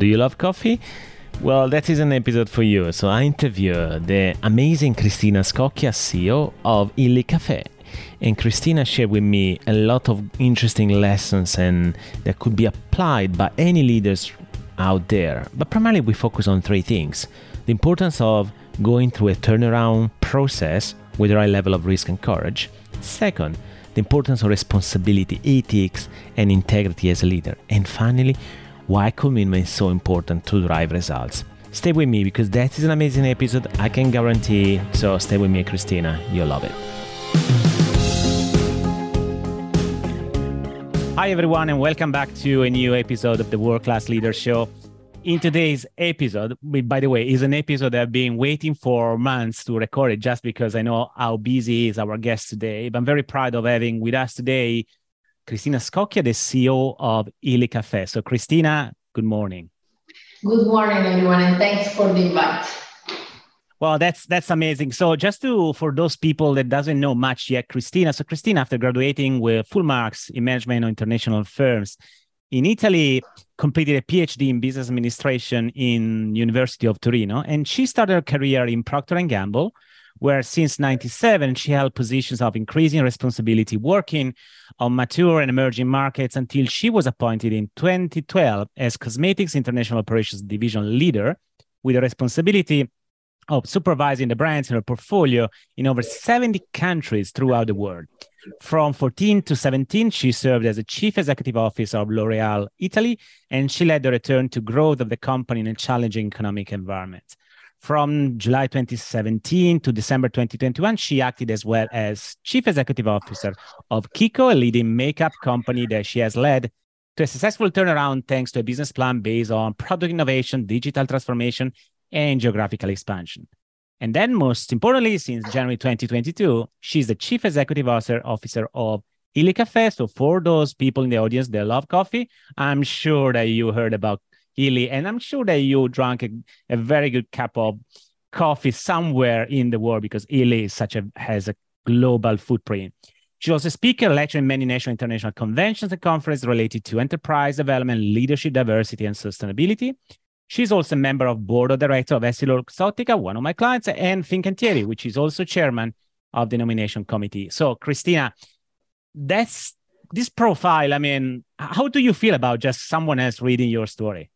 Do you love coffee? Well, that is an episode for you. So I interview the amazing Cristina Scocchia, CEO of Illy Cafe. And Cristina shared with me a lot of interesting lessons and that could be applied by any leaders out there. But primarily we focus on three things. The importance of going through a turnaround process with the right level of risk and courage. Second, the importance of responsibility, ethics, and integrity as a leader. And finally, why commitment is so important to drive results. Stay with me because that is an amazing episode, I can guarantee. So stay with me, Cristina, You'll love it. Hi, everyone, and welcome back to a new episode of the World Class Leader Show. In today's episode, by the way, is an episode I've been waiting for months to record it just because I know how busy is our guest today. But I'm very proud of having with us today Cristina Scocchia, the CEO of Illy Cafe. So, Cristina, good morning. Good morning, everyone, and thanks for the invite. Well, that's that's amazing. So, just to for those people that doesn't know much yet, Cristina. So, Cristina, after graduating with full marks in management of international firms in Italy, completed a PhD in business administration in University of Torino, and she started her career in Procter and Gamble where since 97 she held positions of increasing responsibility working on mature and emerging markets until she was appointed in 2012 as cosmetics international operations division leader with the responsibility of supervising the brands in her portfolio in over 70 countries throughout the world. From 14 to 17, she served as a chief executive officer of L'Oreal Italy, and she led the return to growth of the company in a challenging economic environment. From July 2017 to December 2021, she acted as well as chief executive officer of Kiko, a leading makeup company that she has led to a successful turnaround thanks to a business plan based on product innovation, digital transformation, and geographical expansion. And then, most importantly, since January 2022, she's the chief executive officer of Illy Cafe. So, for those people in the audience that love coffee, I'm sure that you heard about Illy, and I'm sure that you drank a, a very good cup of coffee somewhere in the world because Illy is such a has a global footprint. She was a speaker, lecturer in many national international conventions and conferences related to enterprise development, leadership, diversity, and sustainability. She's also a member of board of director of EssilorLuxottica, one of my clients, and Fincantieri, which is also chairman of the nomination committee. So, Cristina, that's this profile. I mean, how do you feel about just someone else reading your story?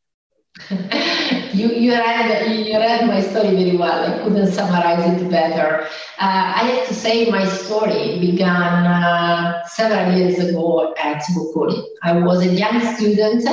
You, you, read, you read my story very well. I couldn't summarize it better. Uh, I have to say, my story began uh, several years ago at Bocconi. I was a young student,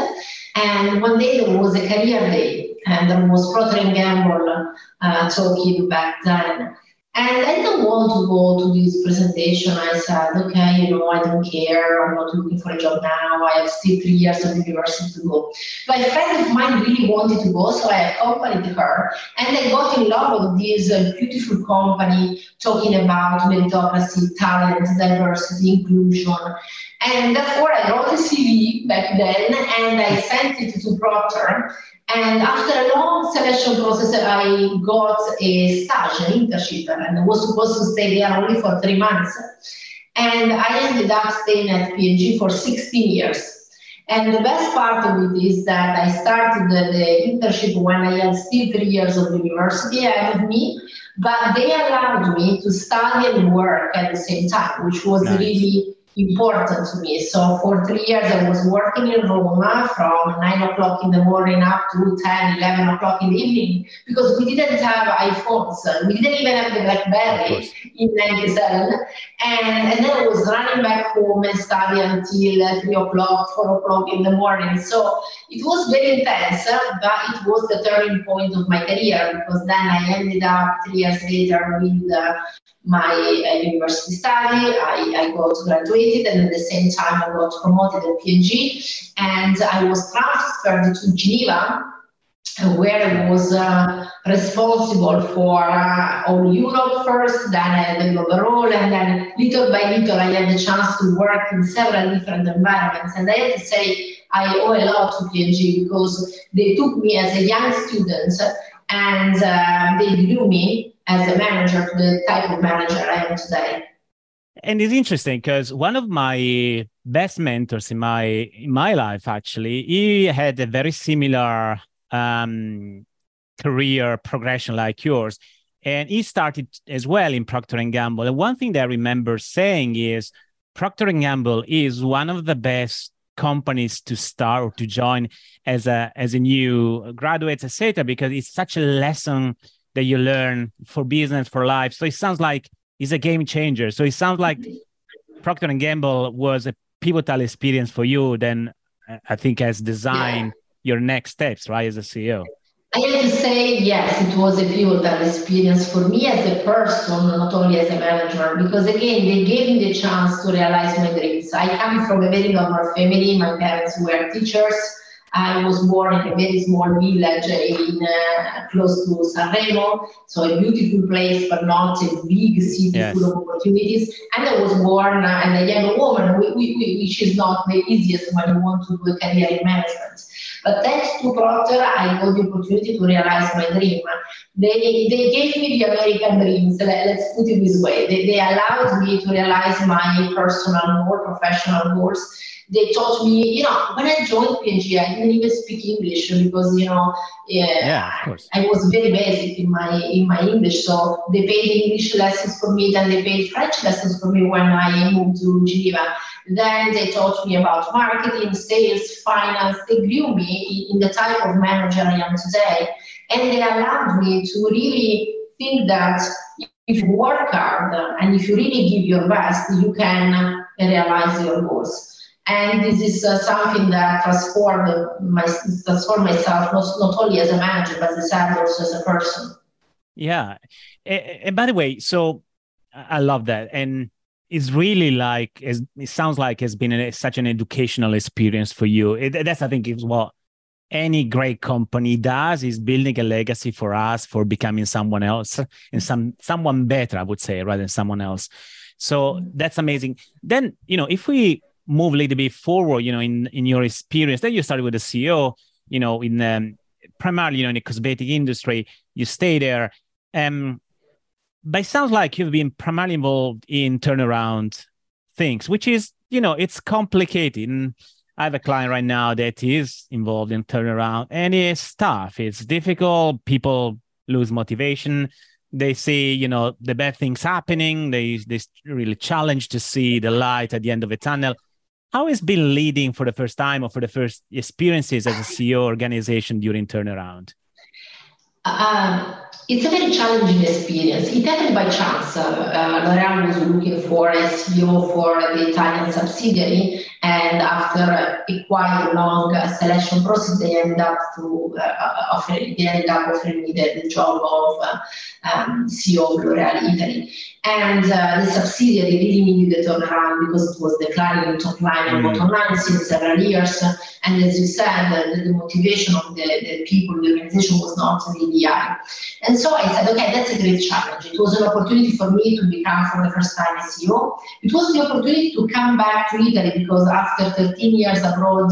and one day there was a career day, and there was Procter & Gamble uh, talking back then. And I didn't want to go to this presentation. I said, okay, you know, I don't care. I'm not looking for a job now. I have still three years of university to go. But a friend of mine really wanted to go, so I accompanied her. And I got in love with this uh, beautiful company talking about meritocracy, talent, diversity, inclusion. And therefore, I wrote a CV back then and I sent it to Procter. And after a long selection process, I got a stage, an internship, and I was supposed to stay there only for three months. And I ended up staying at P&G for 16 years. And the best part of it is that I started the, the internship when I had still three years of university ahead of me, but they allowed me to study and work at the same time, which was nice. really important to me. So for three years, I was working in Roma from 9 o'clock in the morning up to 10, 11 o'clock in the evening because we didn't have iPhones. We didn't even have the BlackBerry in 97. And, and then I was running back home and study until 3 o'clock, 4 o'clock in the morning. So it was very intense, but it was the turning point of my career because then I ended up three years later with uh, my uh, university study. I, I got graduated and at the same time I got promoted at P&G and I was transferred to Geneva where I was uh, responsible for uh, all Europe first, then had the overall, and then little by little I had the chance to work in several different environments. And I have to say, I owe a lot to P&G because they took me as a young student and uh, they grew me as a manager to the type of manager I am today. And it's interesting because one of my best mentors in my in my life actually, he had a very similar um, career progression like yours. And he started as well in Procter and Gamble. And one thing that I remember saying is Procter and Gamble is one of the best companies to start or to join as a as a new graduate, etc. Because it's such a lesson that you learn for business, for life. So it sounds like it's a game changer. So it sounds like Procter and Gamble was a pivotal experience for you. Then uh, I think has designed yeah. your next steps, right, as a CEO. I have to say, yes, it was a pivotal experience for me as a person, not only as a manager, because again, they gave me the chance to realize my dreams. I come from a very normal family. My parents were teachers. I was born in a very small village in uh, close to Sanremo, so a beautiful place, but not a big city yes. full of opportunities. And I was born uh, and a young woman, which is not the easiest when you want to do a career in management. But thanks to Procter, I got the opportunity to realize my dream. They, they gave me the American dreams, let's put it this way. They, they allowed me to realize my personal, more professional goals they taught me, you know, when I joined P&G, I didn't even speak English because, you know, yeah, yeah of course. I was very basic in my in my English. So they paid English lessons for me, then they paid French lessons for me when I moved to Geneva. Then they taught me about marketing, sales, finance. They grew me in the type of manager I am today. And they allowed me to really think that if you work hard and if you really give your best, you can realize your goals and this is uh, something that transformed my transformed myself not, not only as a manager but as a also as a person. Yeah. And by the way so i love that. And it's really like it sounds like it's been a, such an educational experience for you. It, that's i think is what any great company does is building a legacy for us for becoming someone else and some someone better i would say rather than someone else. So that's amazing. Then you know if we move a little bit forward, you know, in in your experience, then you started with the CEO, you know, in um, primarily, you know, in the cosmetic industry, you stay there. Um, but it sounds like you've been primarily involved in turnaround things, which is, you know, it's complicated. And I have a client right now that is involved in turnaround, and it's tough. It's difficult. People lose motivation. They see, you know, the bad things happening. They they really challenge to see the light at the end of a tunnel how has been leading for the first time or for the first experiences as a CEO organization during turnaround? Um, it's a very challenging experience. It happened by chance. Uh, uh, L'Oreal was looking for a CEO for the Italian subsidiary, and after a quite long uh, selection process, they ended up to uh, offering, they ended up offering me the, the job of uh, um, CEO of L'Oreal Italy. And uh, the subsidiary really needed a turnaround because it was declining top line and mm. bottom line since several years. And as you said, the, the motivation of the, the people, the organization was not really high. And so I said, okay, that's a great challenge. It was an opportunity for me to become for the first time a CEO. It was the opportunity to come back to Italy because after 13 years abroad,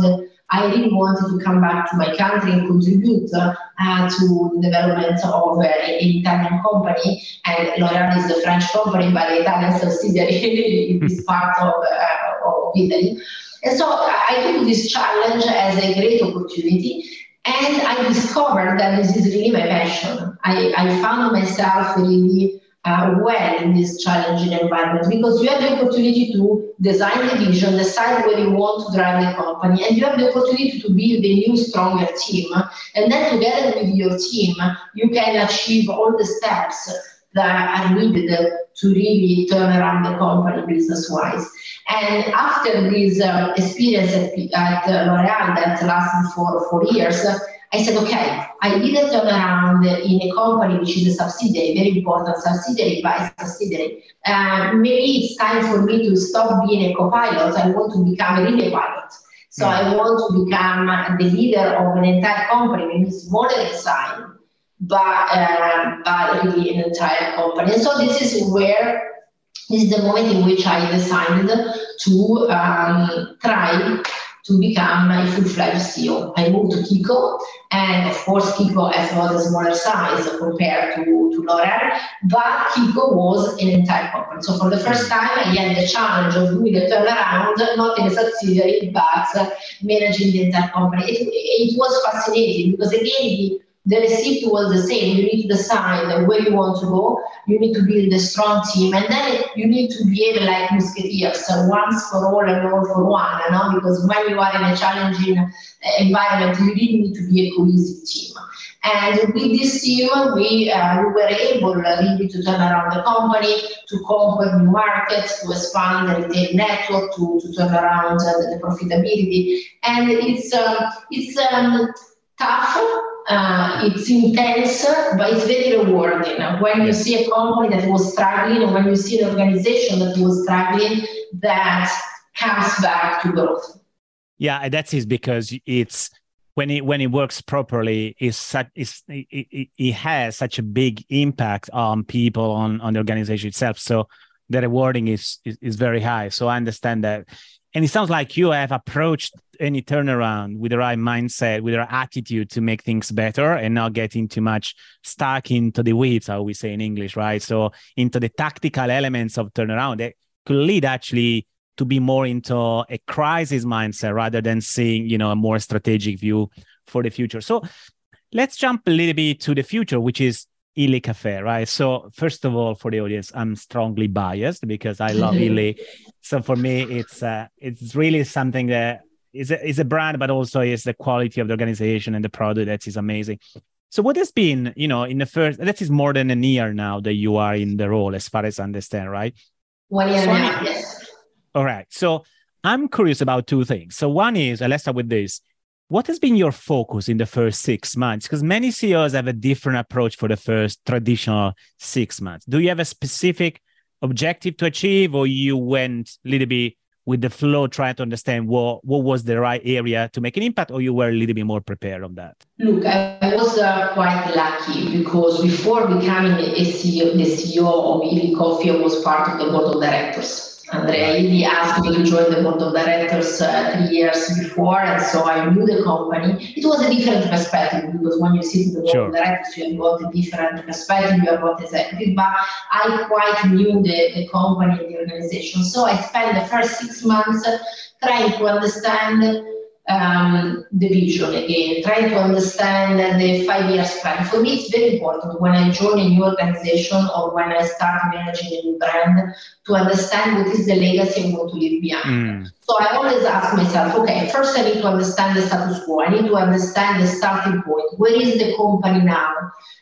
I really wanted to come back to my country and contribute uh, to the development of uh, an Italian company. And L'Oreal is a French company, but the Italian subsidiary is part of, uh, of Italy. And so I took this challenge as a great opportunity. And I discovered that this is really my passion. I, I found myself really uh, well in this challenging environment because you have the opportunity to design the vision, decide where you want to drive the company, and you have the opportunity to build a new, stronger team. And then together with your team, you can achieve all the steps that are needed to really turn around the company business wise. And after this uh, experience at, at L'Oreal that lasted for four years, I said, okay, I did a turnaround in a company which is a subsidiary, very important subsidiary, but subsidiary. Uh, maybe it's time for me to stop being a co-pilot. I want to become a relay pilot. So yeah. I want to become the leader of an entire company, maybe smaller in size, but, uh, but really an entire company. And so this is where this is the moment in which I decided to um, try to become a full-fledged CEO. I moved to Kiko, and of course, Kiko has was a smaller size compared to, to L'Oreal, but Kiko was an entire company. So for the first time, I had the challenge of doing a turnaround, not in a subsidiary, but managing the entire company. It, it was fascinating because again, the the recipe was the same. You need to decide where you want to go. You need to build a strong team, and then you need to behave like musketeers, so once for all and all for one. You know? Because when you are in a challenging environment, you really need to be a cohesive team. And with this team, we, uh, we were able really to turn around the company, to conquer new markets, to expand the retail network, to, to turn around uh, the profitability. And it's um, it's um, tough uh, it's intense, but it's very rewarding. When you see a company that was struggling, or when you see an organization that was struggling, that comes back to growth. Yeah, that is because it's when it when it works properly, it's such it's, it, it, it has such a big impact on people on on the organization itself. So the rewarding is, is is very high. So I understand that, and it sounds like you have approached any turnaround with the right mindset, with the right attitude to make things better and not getting too much stuck into the weeds, how we say in English, right? So into the tactical elements of turnaround that could lead actually to be more into a crisis mindset rather than seeing, you know, a more strategic view for the future. So let's jump a little bit to the future, which is Illy Cafe, right? So first of all, for the audience, I'm strongly biased because I love Illy. So for me, it's uh, it's really something that is a, is a brand, but also is the quality of the organization and the product that is amazing. So what has been, you know, in the first that is more than a year now that you are in the role, as far as I understand, right? One year so now, yes. All right. So I'm curious about two things. So one is, let's start with this. What has been your focus in the first six months? Because many CEOs have a different approach for the first traditional six months. Do you have a specific objective to achieve, or you went a little bit with the flow trying to understand what what was the right area to make an impact or you were a little bit more prepared on that look i was uh, quite lucky because before becoming a ceo the ceo of Illy coffee i was part of the board of directors Andrea Illy asked me to join the board of directors uh, three years before, and so I knew the company. It was a different perspective because when you sit in the board sure. of directors, you have got a different perspective, you are not executive, but I quite knew the, the company and the organization. So I spent the first six months trying to understand um, the vision again, trying to understand the five years plan. For me, it's very important when I join a new organization or when I start managing a new brand to understand what is the legacy I want to leave behind. Mm. So I always ask myself, okay, first I need to understand the status quo. I need to understand the starting point. Where is the company now?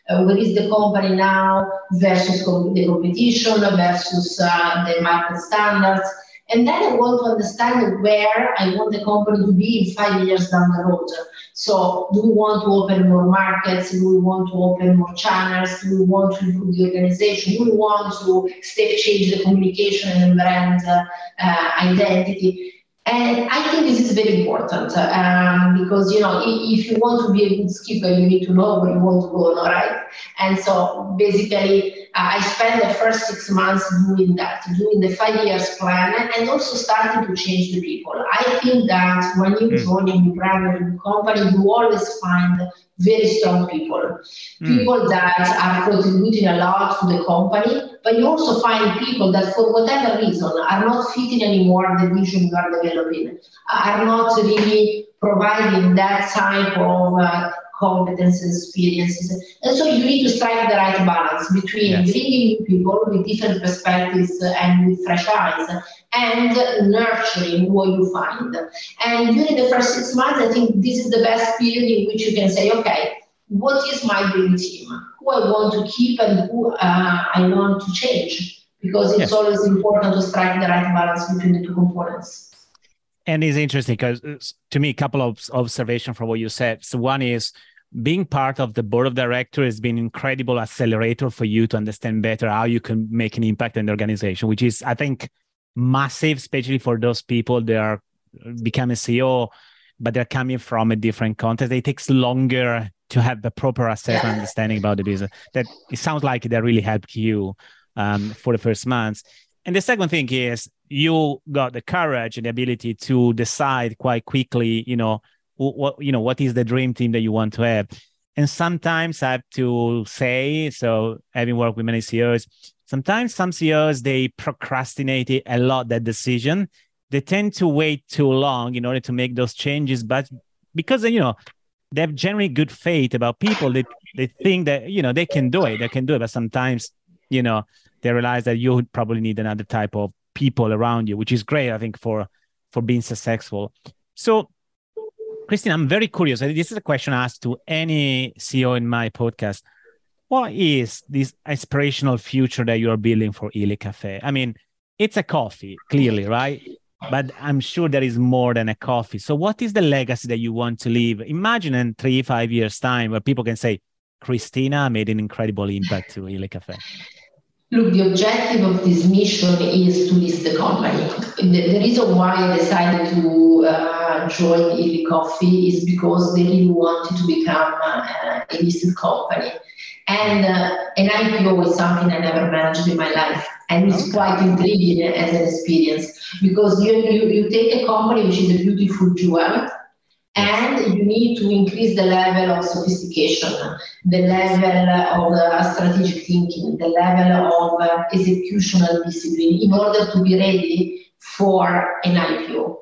Uh, where is the company now versus the competition versus uh, the market standards? And then I want to understand where I want the company to be in five years down the road. So, do we want to open more markets? Do we want to open more channels? Do we want to improve the organization? Do we want to step change the communication and brand uh, identity? And I think this is very important um, because, you know, if you want to be a good skipper, you need to know where you want to go, right? And so basically, uh, I spent the first six months doing that, doing the five years plan, and also starting to change the people. I think that when you mm. join a new brand or a new company, you always find very strong people, mm. people that are contributing a lot to the company, but you also find people that, for whatever reason, are not fitting anymore the vision you are developing, are not really providing that type of uh, competences, experiences. And so you need to strike the right balance between yes. bringing people with different perspectives and with fresh eyes and nurturing what you find. And during the first six months, I think this is the best period in which you can say, okay, what is my dream team? Who I want to keep and who uh, I want to change? Because it's yes. always important to strike the right balance between the two components and it's interesting because uh, to me a couple of observations from what you said. So one is being part of the board of directors has been incredible accelerator for you to understand better how you can make an impact in the organization which is i think massive especially for those people that are uh, becoming ceo but they're coming from a different context. It takes longer to have the proper assessment yeah. understanding about the business. That it sounds like that really helped you um, for the first months. And the second thing is you got the courage and the ability to decide quite quickly, you know, what you know what is the dream team that you want to have. And sometimes I have to say, so having worked with many CEOs, sometimes some CEOs they procrastinate a lot that decision. They tend to wait too long in order to make those changes, but because you know they have generally good faith about people, they they think that you know they can do it, they can do it, but sometimes you know they realize that you probably need another type of people around you, which is great, I think, for for being successful. So, Christine, I'm very curious. This is a question I asked to any CEO in my podcast. What is this aspirational future that you are building for Illy Cafe? I mean, it's a coffee, clearly, right? But I'm sure there is more than a coffee. So, what is the legacy that you want to leave? Imagine in three, five years' time, where people can say, Cristina made an incredible impact to Illy Cafe. Look, the objective of this mission is to list the company. The, the reason why I decided to uh, join Illy Coffee is because they really wanted to become uh, a listed company. And uh, an IPO is something I never managed in my life. And it's quite intriguing as an experience because you, you, you take a company which is a beautiful jewel and you need to increase the level of sophistication, the level of uh, strategic thinking, the level of uh, executional discipline in order to be ready for an IPO.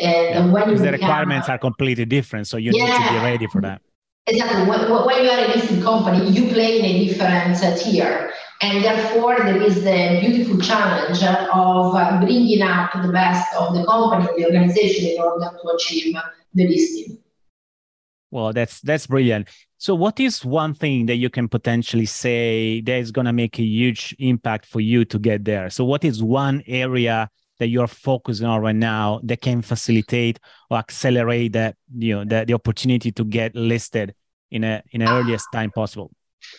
And when the requirements are completely different, so you yeah, need to be ready for that. Exactly. When, when you are a listed company, you play in a different uh, tier. And therefore, there is the beautiful challenge of bringing up the best of the company, the organization, in order to achieve the listing. Well, that's that's brilliant. So, what is one thing that you can potentially say that is going to make a huge impact for you to get there? So, what is one area that you're focusing on right now that can facilitate or accelerate that you know the, the opportunity to get listed in a in the earliest time possible?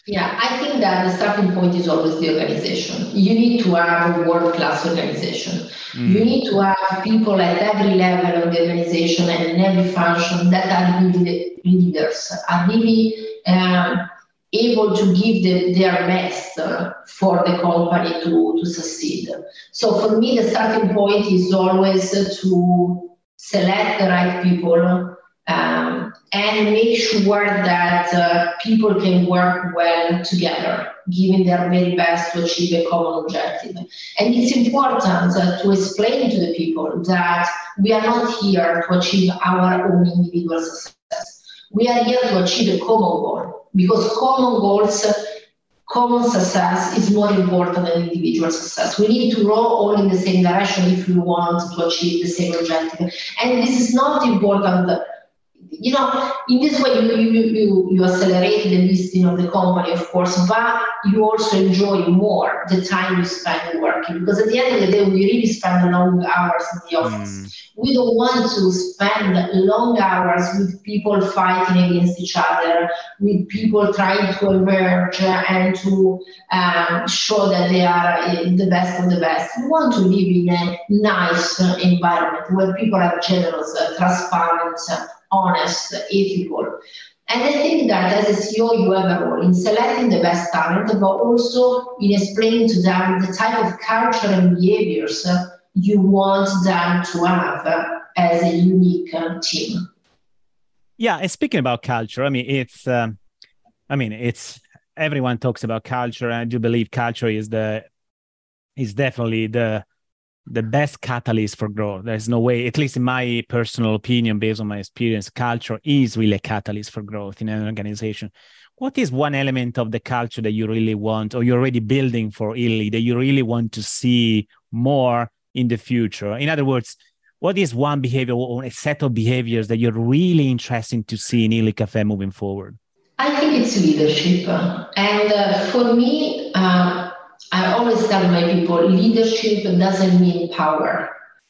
Yeah, I think that the starting point is always the organization. You need to have a world class organization. Mm. You need to have people at every level of the organization and in every function that are really leaders, are really um, able to give the, their best for the company to, to succeed. So for me, the starting point is always to select the right people um, and make sure that uh, people can work well together, giving their very best to achieve a common objective. And it's important uh, to explain to the people that we are not here to achieve our own individual success. We are here to achieve a common goal because common goals common success is more important than individual success. We need to row all in the same direction if we want to achieve the same objective. And this is not important you know, in this way, you, you, you, you accelerate the listing of the company, of course, but you also enjoy more the time you spend working because at the end of the day, we really spend long hours in the office. Mm. We don't want to spend long hours with people fighting against each other, with people trying to emerge and to um, show that they are uh, the best of the best. We want to live in a nice environment where people are generous, uh, transparent, honest, ethical. And I think that as a CEO, you have a role in selecting the best talent, but also in explaining to them the type of culture and behaviors you want them to have as a unique team. Yeah, and speaking about culture, I mean, it's, um, I mean, it's everyone talks about culture. And I do believe culture is the is definitely the the best catalyst for growth. There's no way, at least in my personal opinion, based on my experience, culture is really a catalyst for growth in an organization. What is one element of the culture that you really want, or you're already building for Illy, that you really want to see more in the future? In other words, what is one behavior or a set of behaviors that you're really interested to see in Illy Cafe moving forward? I think it's leadership. And uh, for me, uh, I always tell my people leadership doesn't mean power.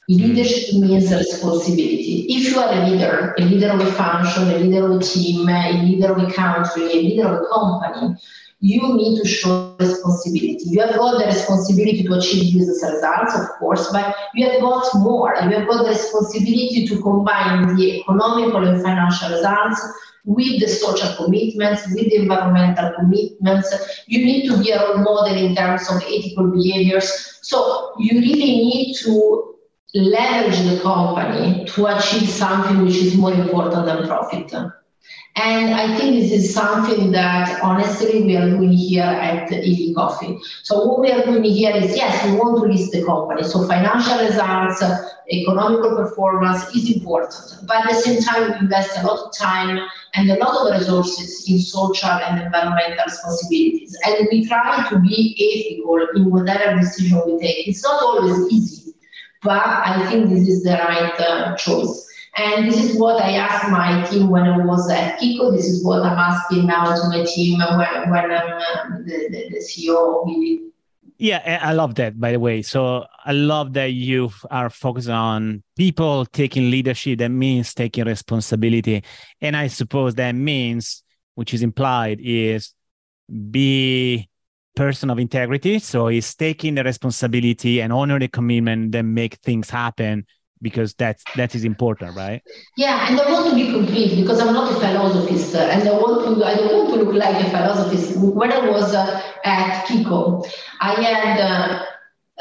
Leadership hmm. means responsibility. If you are a leader, a leader of a function, a leader of a team, a leader of a country, a leader of a company, you need to show responsibility. You have got the responsibility to achieve business results, of course, but you have got more. You have got the responsibility to combine the economical and financial results with the social commitments, with the environmental commitments. You need to be a role model in terms of ethical behaviors. So you really need to leverage the company to achieve something which is more important than profit. And I think this is something that honestly we are doing here at Illy Coffee. So what we are doing here is yes, we want to list the company. So financial results, economical performance is important. But at the same time, we invest a lot of time and a lot of resources in social and environmental responsibilities. And we try to be ethical in whatever decision we take. It's not always easy, but I think this is the right uh, choice. And this is what I asked my team when I was at Kiko. This is what I'm asking now to my team when, when I'm uh, the, the, the CEO of. Yeah, I love that, by the way. So I love that you are focused on people taking leadership. That means taking responsibility. And I suppose that means, which is implied, is be person of integrity. So he's taking the responsibility and honor the commitment, then make things happen because that's that is important, right? Yeah, and I want to be complete because I'm not a philosophist, and I want to I don't want to look like a philosophist. When I was uh, at Kiko, I had. Uh,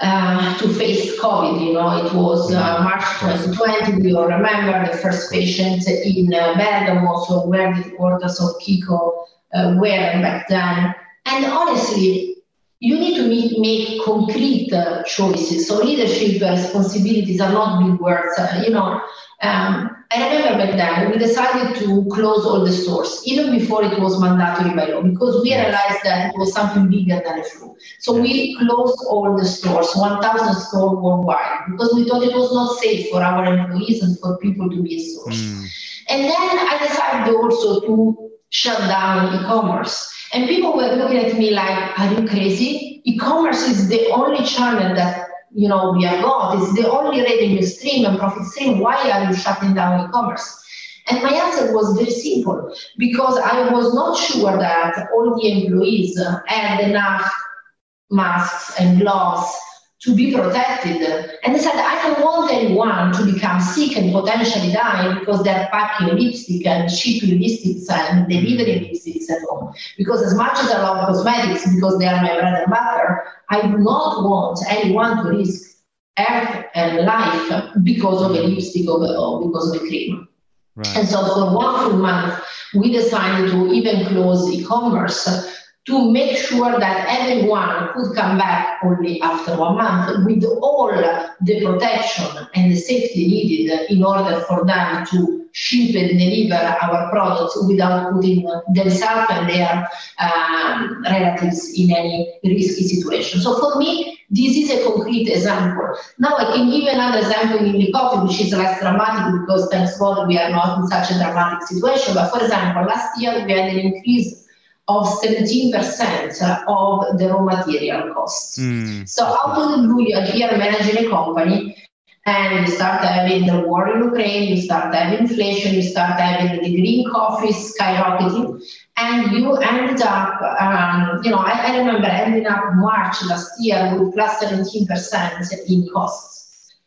uh, to face COVID, you know, it was uh, March 2020. We all remember the first patient in uh, Bergamo, so where the quarters of Kiko uh, were back then. And honestly, you need to make, make concrete uh, choices. So leadership responsibilities are not big words. Uh, you know, um, I remember back then we decided to close all the stores, even before it was mandatory by law, because we realized that it was something bigger than a flu. So we closed all the stores, 1,000 stores worldwide, because we thought it was not safe for our employees and for people to be in stores. Mm. And then I decided also to shut down e-commerce. And people were looking at me like, are you crazy? E-commerce is the only channel that you know we have got. It's the only revenue stream and profit stream. Why are you shutting down e-commerce? And my answer was very simple because I was not sure that all the employees had enough masks and gloves to be protected. And they said, I don't want anyone to become sick and potentially die because they're packing lipstick and shipping lipsticks and delivering mm. lipsticks at home. Because as much as I love cosmetics, because they are my bread and butter, I do not want anyone to risk health and life because of a lipstick or, because of a cream. Right. And so for one full month, we decided to even close e-commerce to make sure that everyone could come back only after one month with all the protection and the safety needed in order for them to ship and deliver our products without putting themselves and their um, relatives in any risky situation. So for me, this is a concrete example. Now I can give another example in the coffee, which is less dramatic because thanks God we are not in such a dramatic situation. But for example, last year we had an increase of 17% of the raw material costs. Mm. So out of the blue, you're here managing a company and you start having the war in Ukraine, you start having inflation, you start having the green coffee skyrocketing, and you ended up, um, you know, I, I remember ending up March last year with plus 17% in costs.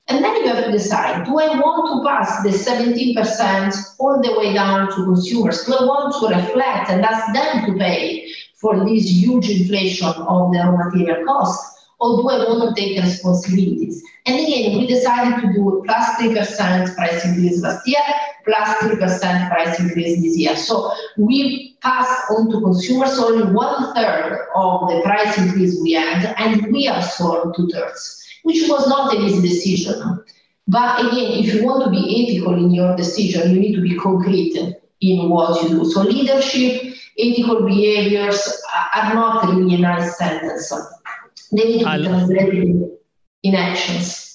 And then you have to decide, do I want to pass the 17% all the way down to consumers? Do I want to reflect and ask them to pay for this huge inflation of the raw material costs? Or do I want to take responsibilities? And again, we decided to do plus 3% price increase last year, plus 3% price increase this year. So we passed on to consumers only one third of the price increase we had, and we absorbed two thirds which was not an easy decision. But again, if you want to be ethical in your decision, you need to be concrete in what you do. So leadership, ethical behaviors are not really a nice sentence. They need to be translated in actions.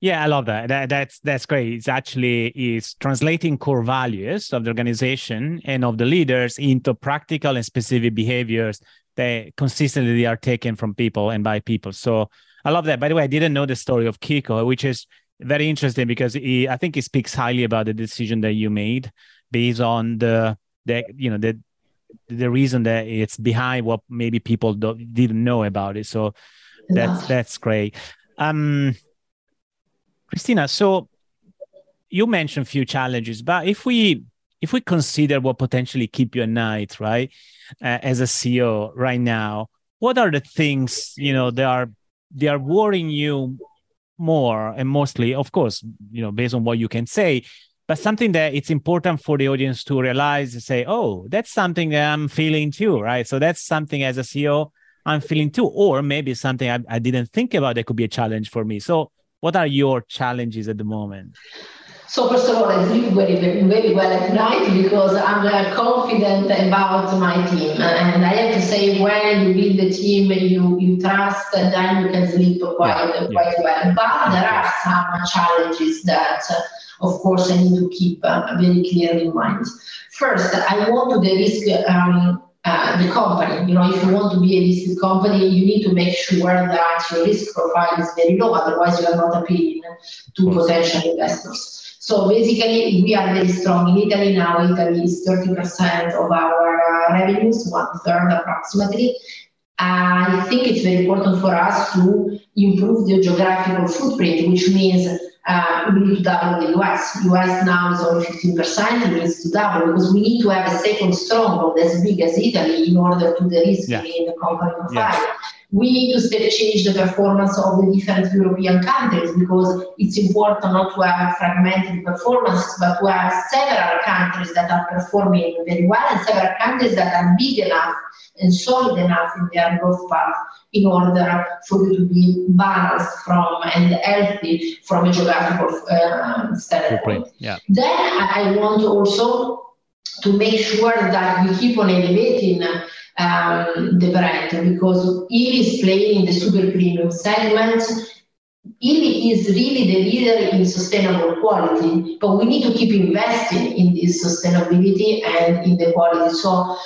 Yeah, I love that. that. That's that's great. It's actually is translating core values of the organization and of the leaders into practical and specific behaviors that consistently are taken from people and by people. So I love that. By the way, I didn't know the story of Kiko, which is very interesting because he, I think he speaks highly about the decision that you made based on the the you know the the reason that it's behind what maybe people didn't know about it. So that's yeah. that's great. Um, Cristina, so you mentioned a few challenges, but if we if we consider what potentially keep you at night, right, uh, as a CEO right now, what are the things you know they are they are worrying you more and mostly, of course, you know, based on what you can say, but something that it's important for the audience to realize and say, oh, that's something that I'm feeling too, right? So that's something as a CEO I'm feeling too, or maybe something I, I didn't think about that could be a challenge for me. So, what are your challenges at the moment? So first of all, I sleep very, very well at night because I'm uh, confident about my team. And I have to say, when you build a team you, you trust, then you can sleep quite, yeah, quite well. But there are some challenges that, uh, of course, I need to keep uh, very clearly in mind. First, I want to de-risk um, uh, the company. You know, if you want to be a listed company, you need to make sure that your risk profile is very low. Otherwise, you are not appealing to potential investors. So basically, we are very strong in Italy now. Italy is 30% of our uh, revenues, one third approximately. I think it's very important for us to improve the geographical footprint, which means uh, we need to double the US. US now is only 15%, we need to double because we need to have a second stronghold as big as Italy in order to de-risk yeah. in the company profile. We need to step change the performance of the different European countries because it's important not to have fragmented performances, but to have several countries that are performing very well and several countries that are big enough and solid enough in their growth path in order for you to be balanced from and healthy from a geographical uh, standpoint. Yeah. Then I want also to make sure that we keep on elevating um, the brand because Illy is playing in the super premium segment. Illy is really the leader in sustainable quality, but we need to keep investing in this sustainability and in the quality. So uh,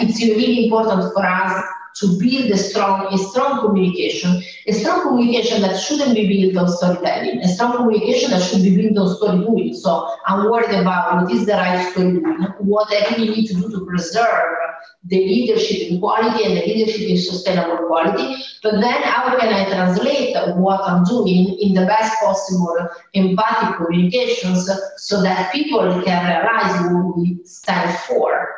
it's really important for us to build a strong, a strong communication, a strong communication that shouldn't be built on storytelling, a strong communication that should be built on story doing. So I'm worried about what is the right story doing, what I really need to do to preserve the leadership in quality and the leadership in sustainable quality. But then how can I translate what I'm doing in the best possible empathic communications so that people can realize what we stand for?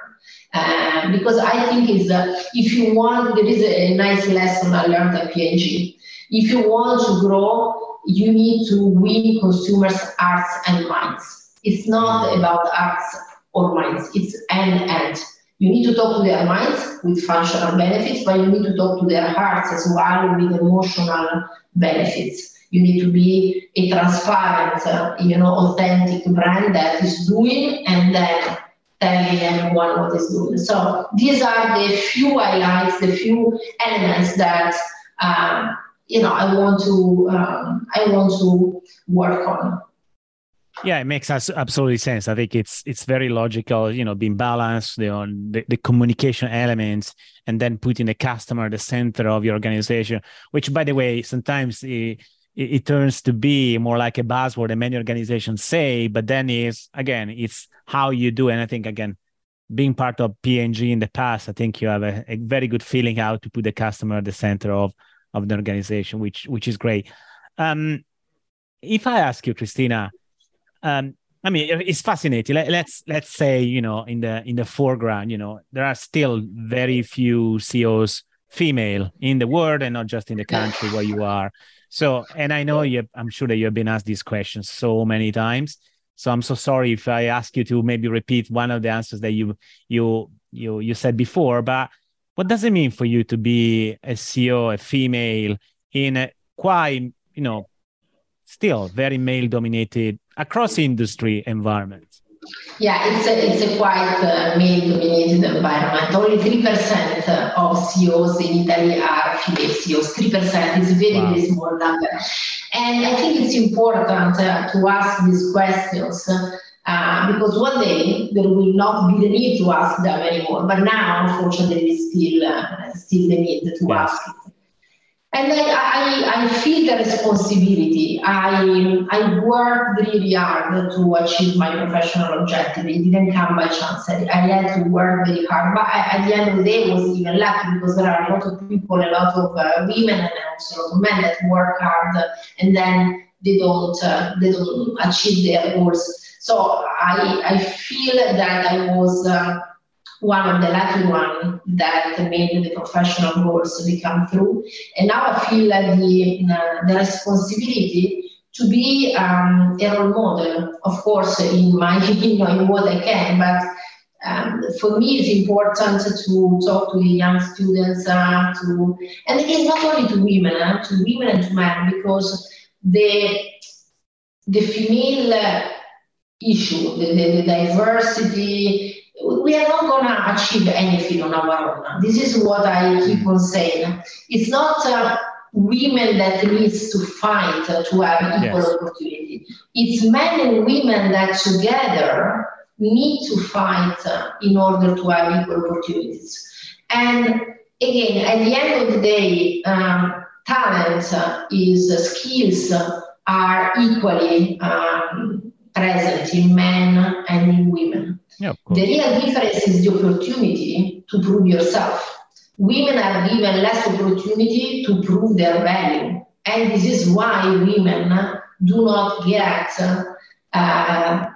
Uh, because I think is uh, if you want, there is a nice lesson I learned at P&G. If you want to grow, you need to win consumers' hearts and minds. It's not about hearts or minds. It's end end. You need to talk to their minds with functional benefits, but you need to talk to their hearts as well with emotional benefits. You need to be a transparent, uh, you know, authentic brand that is doing and then telling everyone what is doing. So these are the few highlights, the few elements that um, you know I want to um, I want to work on. Yeah, it makes us absolutely sense. I think it's it's very logical, you know, being balanced, the, on the, the communication elements, and then putting the customer at the center of your organization. Which, by the way, sometimes it, it, it turns to be more like a buzzword that many organizations say, but then is again, it's how you do. And I think again, being part of P&G in the past, I think you have a, a very good feeling how to put the customer at the center of of the organization, which which is great. Um, if I ask you, Cristina, um, I mean, it's fascinating. Let, let's let's say you know in the in the foreground, you know, there are still very few CEOs female in the world and not just in the country where you are. So, and I know you, I'm sure that you have been asked these questions so many times. So I'm so sorry if I ask you to maybe repeat one of the answers that you you you you said before. But what does it mean for you to be a CEO, a female in a quite you know still very male dominated across industry environments? Yeah, it's a, it's a quite uh, male-dominated environment. Only 3% of CEOs in Italy are female CEOs. 3% is a very, wow. very small number. And I think it's important uh, to ask these questions uh, because one day there will not be the need to ask them anymore. But now, unfortunately, still, uh, still the need to yes. ask. And I, I, I feel the responsibility. I, I worked really hard to achieve my professional objective. It didn't come by chance. I, I had to work very hard. But I, at the end of the day, I was even lucky because there are a lot of people, a lot of uh, women, and also a lot of men that work hard and then they don't uh, they don't achieve their goals. So I I feel that I was. Uh, one of the lucky one that made the professional goals become true. And now I feel the, uh, the responsibility to be um, a role model, of course, in my, you know, in what I can, but um, for me, it's important to talk to the young students, uh, to, and again, not only to women, uh, to women and to men, because the the female issue, the, the, the diversity, we are not going to achieve anything on our own. This is what I keep on saying. It's not uh, women that needs to fight uh, to have equal yes. opportunity. It's men and women that together need to fight uh, in order to have equal opportunities. And again, at the end of the day, um, talent uh, is uh, skills are equally um, present in men and in women. Yeah, the real difference is the opportunity to prove yourself. Women are given less opportunity to prove their value. And this is why women do not get uh,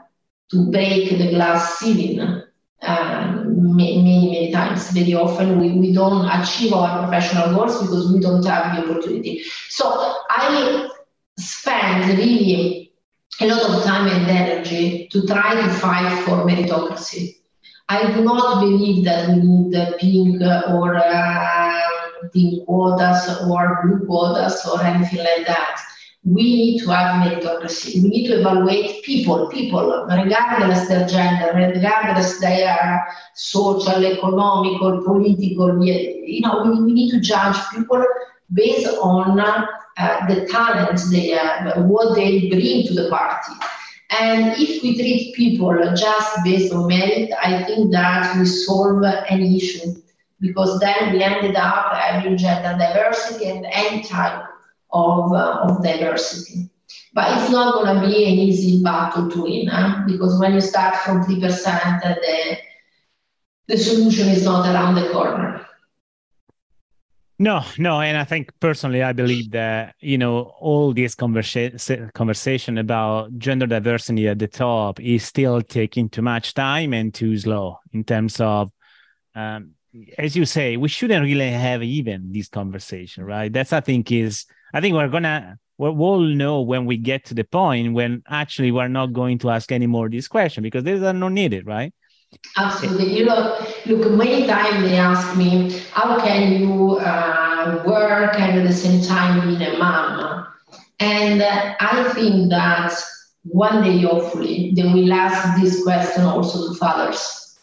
to break the glass ceiling uh, many, many times. Very often we, we don't achieve our professional goals because we don't have the opportunity. So I spend really a lot of time and energy to try to fight for meritocracy. I do not believe that we need pink or uh, pink quotas or blue quotas or anything like that. We need to have meritocracy. We need to evaluate people, people, regardless their gender, regardless their social, economical, political. You know, we, we need to judge people based on uh, the talents they have, what they bring to the party. And if we treat people just based on merit, I think that we solve any issue because then we ended up having gender diversity and any type of, uh, of diversity. But it's not going to be an easy battle to win because when you start from 3%, the, the solution is not around the corner. No, no, and I think personally, I believe that you know all this conversation conversation about gender diversity at the top is still taking too much time and too slow in terms of, um, as you say, we shouldn't really have even this conversation, right? That's I think is I think we're gonna we'll know when we get to the point when actually we're not going to ask any more this question because these are not needed, right? Absolutely. You know, look, many times they ask me, how can you uh, work and at the same time be a mom? And uh, I think that one day, hopefully, they will ask this question also to fathers.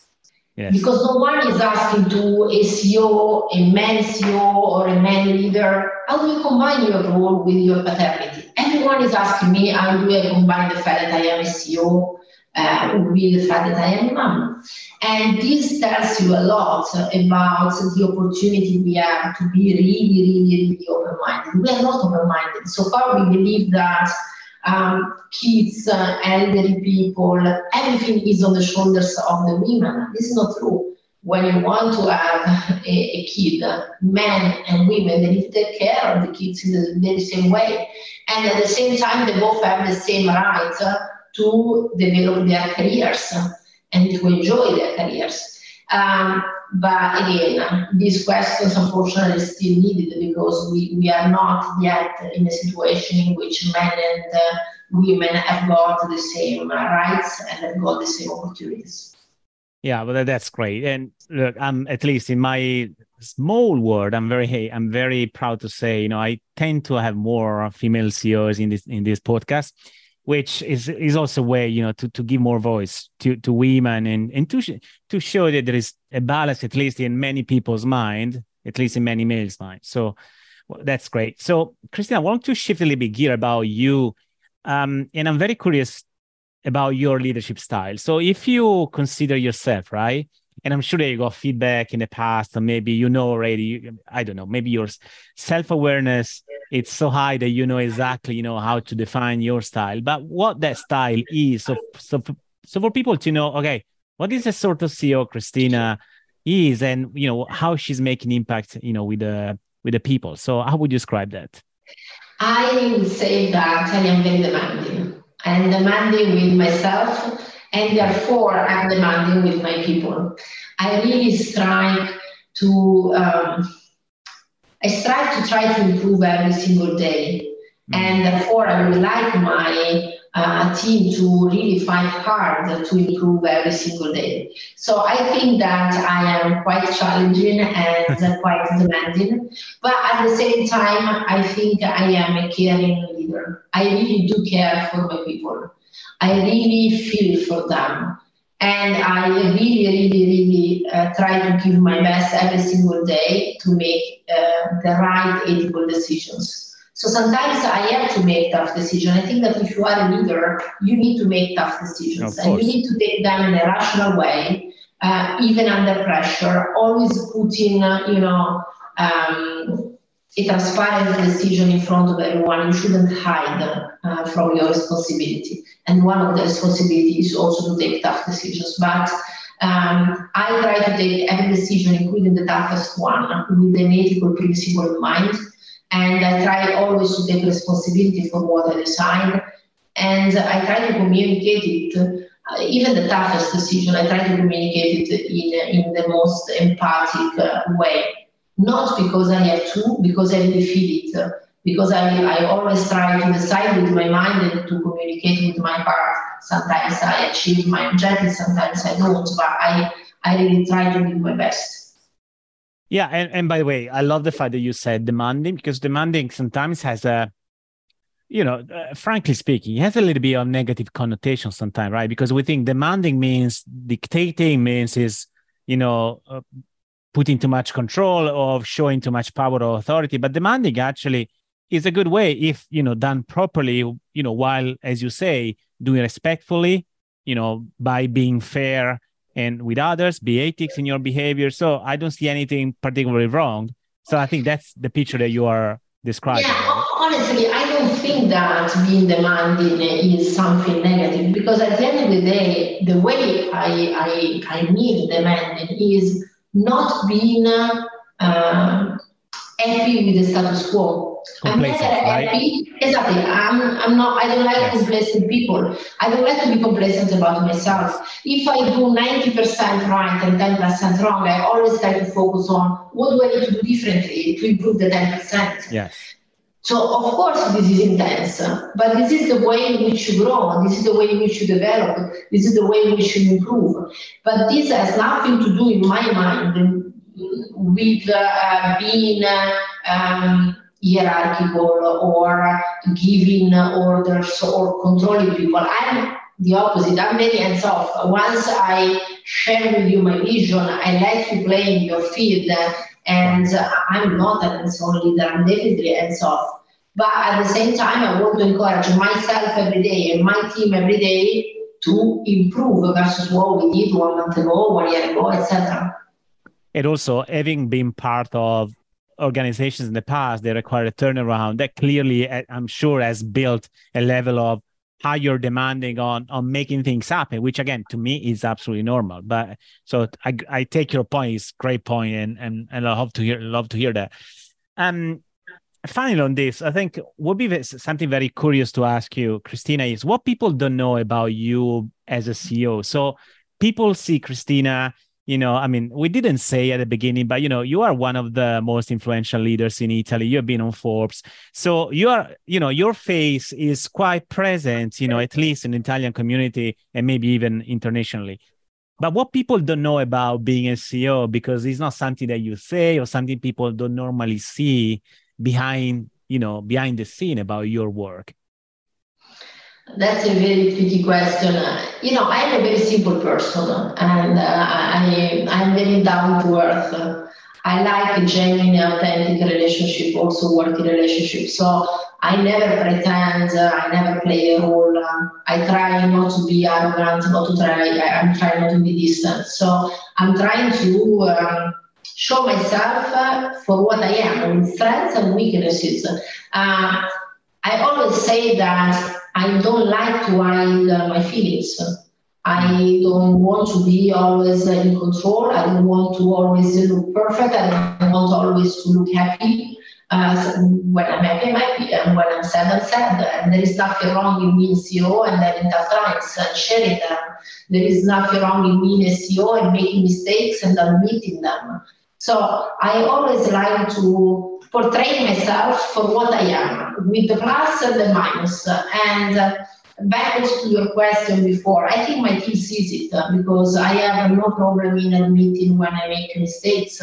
Yes. Because no one is asking to a CEO, a man CEO, or a man leader, how do you combine your role with your paternity? Everyone is asking me, how do I combine the fact that I am a CEO uh, with the fact that I am a mom. And this tells you a lot about the opportunity we have to be really, really, really open minded. We are not open minded. So far, we believe that um, kids, uh, elderly people, everything is on the shoulders of the women. This is not true. When you want to have a, a kid, men and women, they need to take care of the kids in the same way. And at the same time, they both have the same rights to develop their careers and to enjoy their careers. Um, but again, these questions unfortunately still needed because we, we are not yet in a situation in which men and uh, women have got the same rights and have got the same opportunities. Yeah, well, that's great. And look, I'm at least in my small world, I'm very I'm very proud to say, you know, I tend to have more female CEOs in this in this podcast which is is also a way you know to, to give more voice to to women and and to to show that there is a balance at least in many people's mind at least in many males mind. So well, that's great. So cristina i want to shift a little bit gear about you. Um, and i'm very curious about your leadership style. So if you consider yourself right and I'm sure that you got feedback in the past, and maybe you know already. I don't know. Maybe your self awareness it's so high that you know exactly you know how to define your style, but what that style is. So so so for people to know, okay, what is the sort of CEO Cristina is, and you know how she's making impact, you know, with the with the people. So how would you describe that? I would say that I am very demanding. I'm demanding with myself, and therefore I'm demanding with my people. I really strive to, um, I strive to try to improve every single day. Mm-hmm. And therefore, I would like my uh, team to really fight hard to improve every single day. So I think that I am quite challenging and quite demanding, but at the same time, I think I am a caring leader. I really do care for my people. I really feel for them. And I really, really, really uh, try to give my best every single day to make uh, the right ethical decisions. So sometimes I have to make tough decisions. I think that if you are a leader, you need to make tough decisions and you need to take them in a rational way, uh, even under pressure, always putting, uh, you know, um, a transparent decision in front of everyone. You shouldn't hide uh, from your responsibility. And one of the responsibilities is also to take tough decisions. But um, I try to take every decision, including the toughest one, with an ethical principle in mind and I try always to take responsibility for what I decide. And I try to communicate it, uh, even the toughest decision, I try to communicate it in, in the most empathic uh, way. Not because I have to, because I really feel it. Because I, I always try to decide with my mind and to communicate with my heart. Sometimes I achieve my objectives, sometimes I don't, but I, I really try to do my best. Yeah, and, and by the way, I love the fact that you said demanding because demanding sometimes has a, you know, uh, frankly speaking, it has a little bit of negative connotation sometimes, right? Because we think demanding means dictating means is, you know, uh, putting too much control or showing too much power or authority. But demanding actually is a good way if you know done properly. You know, while as you say, doing respectfully, you know, by being fair and with others, be ethics in your behavior. So I don't see anything particularly wrong. So I think that's the picture that you are describing. Yeah, honestly, I don't think that being demanding is something negative because at the end of the day, the way I I, I mean demanding is not being uh, happy with the status quo I'm never right? Exactly. I'm, I'm not, I don't like yes. complacent people. I don't like to be complacent about myself. If I do 90% right and 10% wrong, I always try to focus on what do I need to do differently to improve the 10%. Yes. So of course this is intense, but this is the way in which you grow. This is the way in which you develop. This is the way in which you improve. But this has nothing to do, in my mind, with uh, being um, hierarchical or giving orders or controlling people. I'm the opposite. I'm very hands off. Once I share with you my vision, I let you play in your field, and I'm not an hands-on leader. I'm definitely hands off. But at the same time, I want to encourage myself every day and my team every day to improve versus what we did one month ago, one year ago, etc. And also, having been part of organizations in the past they require a turnaround that clearly uh, i'm sure has built a level of higher demanding on on making things happen which again to me is absolutely normal. But so i, I take your point. It's great point and and, and i love to hear love to hear that. Um finally on this i think would be something very curious to ask you Cristina, is what people don't know about you as a ceo so people see cristina you know, I mean, we didn't say at the beginning, but you know, you are one of the most influential leaders in Italy. You've been on Forbes. So you are, you know, your face is quite present, you know, at least in the Italian community and maybe even internationally. But what people don't know about being a CEO, because it's not something that you say or something people don't normally see behind, you know, behind the scene about your work. That's a very tricky question. You know, I'm a very simple person and uh, I, I'm very down to earth. I like a genuine, authentic relationship, also working relationship. So I never pretend, uh, I never play a role. I try not to be arrogant, not to try, I, am trying not to be distant. So I'm trying to um, show myself uh, for what I am, strengths and weaknesses. Uh, I always say that I don't like to hide uh, my feelings. I don't want to be always in control. I don't want to always look perfect. I don't want always to look happy. Uh, when I'm happy, I'm happy. And when I'm sad, I'm sad. And there is nothing wrong in being CEO and having tough times and sharing them. There is nothing wrong in being a CEO and making mistakes and admitting them. So I always like to portray myself for what I am, with the plus and the minus. And uh, back to your question before, I think my team sees it uh, because I have no problem in admitting when I make mistakes.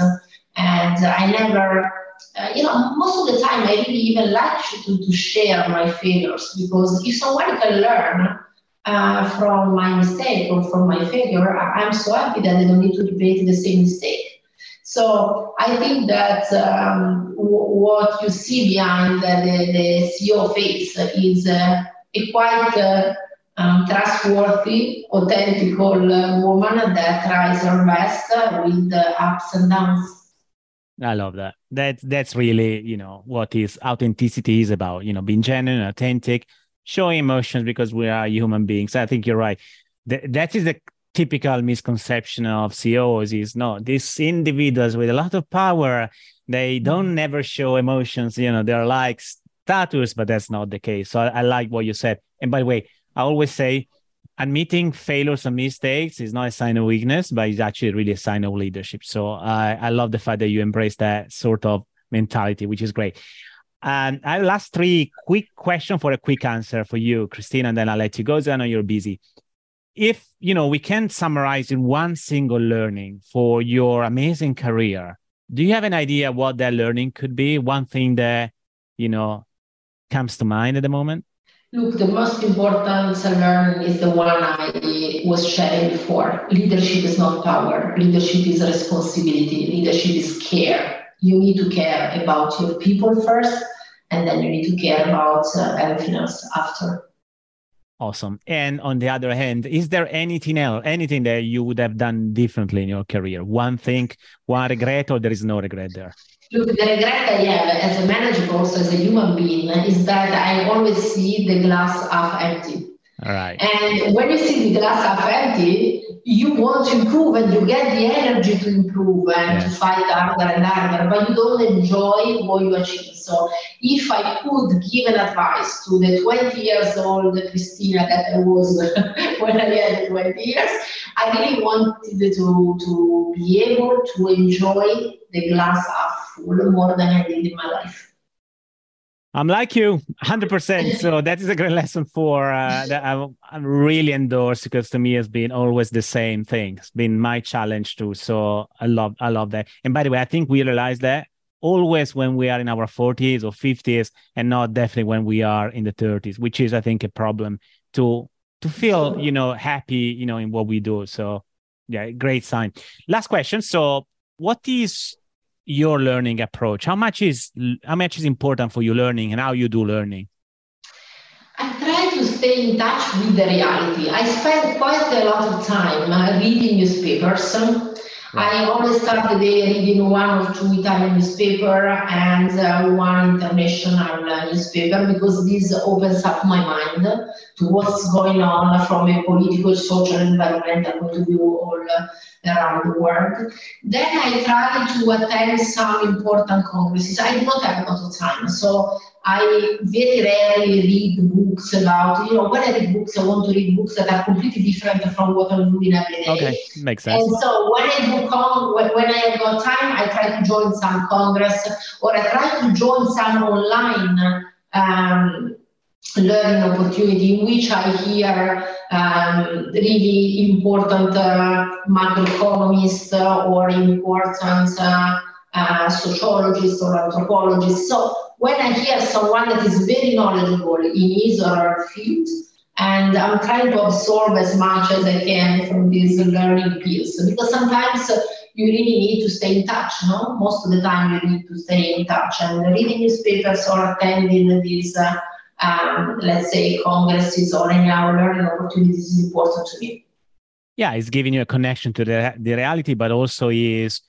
And I never, uh, you know, most of the time I really even like to, to share my failures because if someone can learn uh, from my mistake or from my failure, I'm so happy that they don't need to repeat the same mistake. So I think that um, w- what you see behind the, the, the CEO face is uh, a quite uh, um, trustworthy, authentic uh, woman that tries her best with ups and downs. I love that. That's that's really you know what is authenticity is about. You know, being genuine, authentic, showing emotions because we are human beings. I think you're right. That that is the typical misconception of CEOs is no, these individuals with a lot of power, they mm-hmm. don't never show emotions. You know, they're like status, but that's not the case. So I, I like what you said. And by the way, I always say admitting failures and mistakes is not a sign of weakness, but it's actually really a sign of leadership. So I, I love the fact that you embrace that sort of mentality, which is great. And I last three quick question for a quick answer for you, Cristina, and then I'll let you go. So I know you're busy if you know we can summarize in one single learning for your amazing career do you have an idea what that learning could be? One thing that you know comes to mind at the moment? Look the most important learning is the one i was sharing before. Leadership is not power. Leadership is responsibility. Leadership is care. You need to care about your people first and then you need to care about uh, everything else after Awesome. And on the other hand, is there anything else, anything that you would have done differently in your career? One thing, one regret, or there is no regret there? Look, the regret I have as a manager, also as a human being, is that I always see the glass half empty. All right. And when you see the glass half empty, you want to improve and you get the energy to improve and yes. to fight harder and harder, but you don't enjoy what you achieve. So if I could give an advice to the 20 years old Cristina that I was when I had 20 years, I really wanted to, to be able to enjoy the glass half full more than I did in my life. I'm like you, 100%. So that is a great lesson for uh, that I, I really endorse because to me it's been always the same thing. It's been my challenge too. So I love, I love that. And by the way, I think we realize that always when we are in our 40s or 50s and not definitely when we are in the 30s, which is I think a problem to to feel, you know, happy, you know, in what we do. So yeah, great sign. Last question. So what is your learning approach? How much is how much is important for you learning and how you do learning? I try to stay in touch with the reality. I spend quite a lot of time uh, reading newspapers. I always start the day reading one or two Italian newspaper and uh, one international uh, newspaper because this opens up my mind to what's going on from a political, social, environmental point of view all around the world. Then I try to attend some important congresses. I do not have a lot of time, so I very rarely read books about, you know, when I read books, I want to read books that are completely different from what I'm doing every day. Okay, makes sense. And so when I do con- when, when I have got time, I try to join some congress or I try to join some online um, learning opportunity in which I hear um, really important uh, macroeconomists uh, or important uh, uh, sociologists or anthropologists. So when I hear someone that is very knowledgeable in his or her field, and I'm trying to absorb as much as I can from these learning piece because sometimes you really need to stay in touch. No, most of the time you need to stay in touch and reading newspapers or attending these, uh, um, let's say, congresses or any other learning opportunities is important to me. Yeah, it's giving you a connection to the the reality, but also is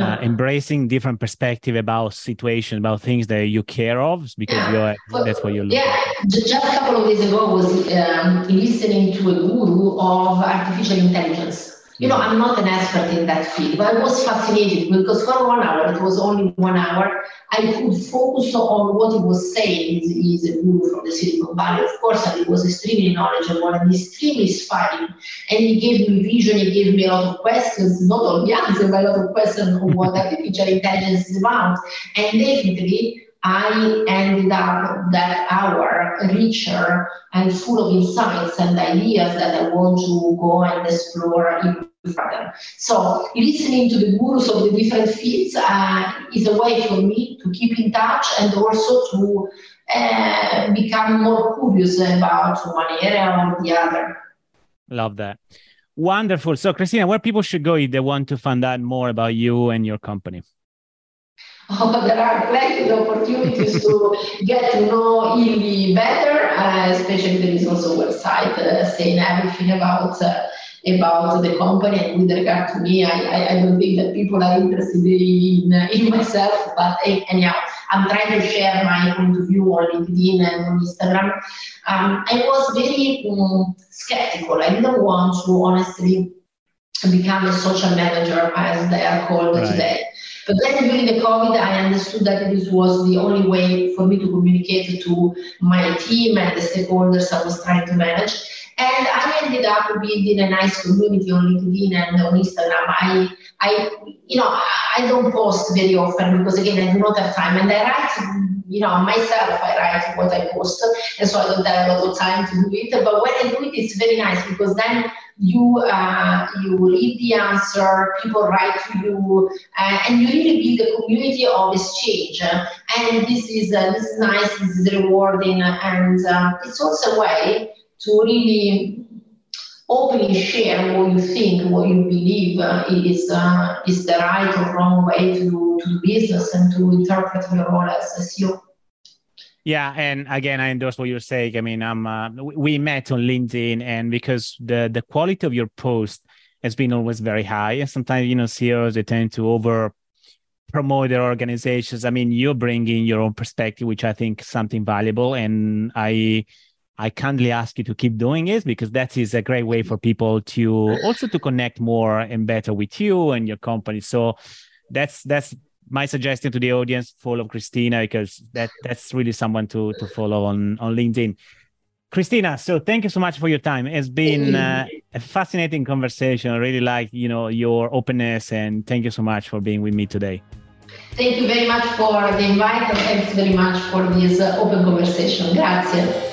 uh, embracing different perspective about situation about things that you care of because yeah. you're that's what you're looking yeah just a couple of days ago I was um, listening to a guru of artificial intelligence you know, I'm not an expert in that field, but I was fascinated because for one hour, it was only one hour, I could focus on what he was saying. He's, a guru from the Silicon Valley, of course, and he was extremely knowledgeable and extremely inspiring. And he gave me vision, he gave me a lot of questions, not only answers, but a lot of questions on what artificial intelligence is about. And definitely, I ended up that hour richer and full of insights and ideas that I want to go and explore even further. So listening to the gurus of the different fields uh, is a way for me to keep in touch and also to uh, become more curious about one area or the other. Love that. Wonderful. So, Cristina, where people should go if they want to find out more about you and your company? There are plenty of opportunities to get to know Illy better, uh, especially there is also a website uh, saying everything about uh, about the company. And with regard to me, I, I, I, don't think that people are interested in, in myself, but anyhow, I'm trying to share my point of view on LinkedIn and on Instagram. Um, I was very um, skeptical. I didn't want to honestly become a social manager, as they are called right. today. But then during the COVID, I understood that this was the only way for me to communicate to my team and the stakeholders I was trying to manage. And I ended up building a nice community on LinkedIn and on Instagram. I, I, you know, I don't post very often because again, I do not have time. And I write, you know, myself, I write what I post, and so I don't have a lot of time to do it. But when I do it, it's very nice because then you uh, you read the answer, people write to you, uh, and you really build a community of exchange. and this is uh, this is nice, this is rewarding, and uh, it's also a way to really openly share what you think, what you believe uh, is uh, is the right or wrong way to to business and to interpret your role as a CEO. Yeah, and again, I endorse what you're saying. I mean, I'm uh, we met on LinkedIn, and because the the quality of your post has been always very high, and sometimes you know CEOs they tend to over promote their organizations. I mean, you're bringing your own perspective, which I think is something valuable, and I I kindly ask you to keep doing it because that is a great way for people to also to connect more and better with you and your company. So that's that's my suggestion to the audience follow Cristina because that that's really someone to to follow on on LinkedIn. Cristina, so thank you so much for your time. It's been uh, a fascinating conversation. I really like you know your openness and thank you so much for being with me today. Thank you very much for the invite and thanks very much for this uh, open conversation. Grazie.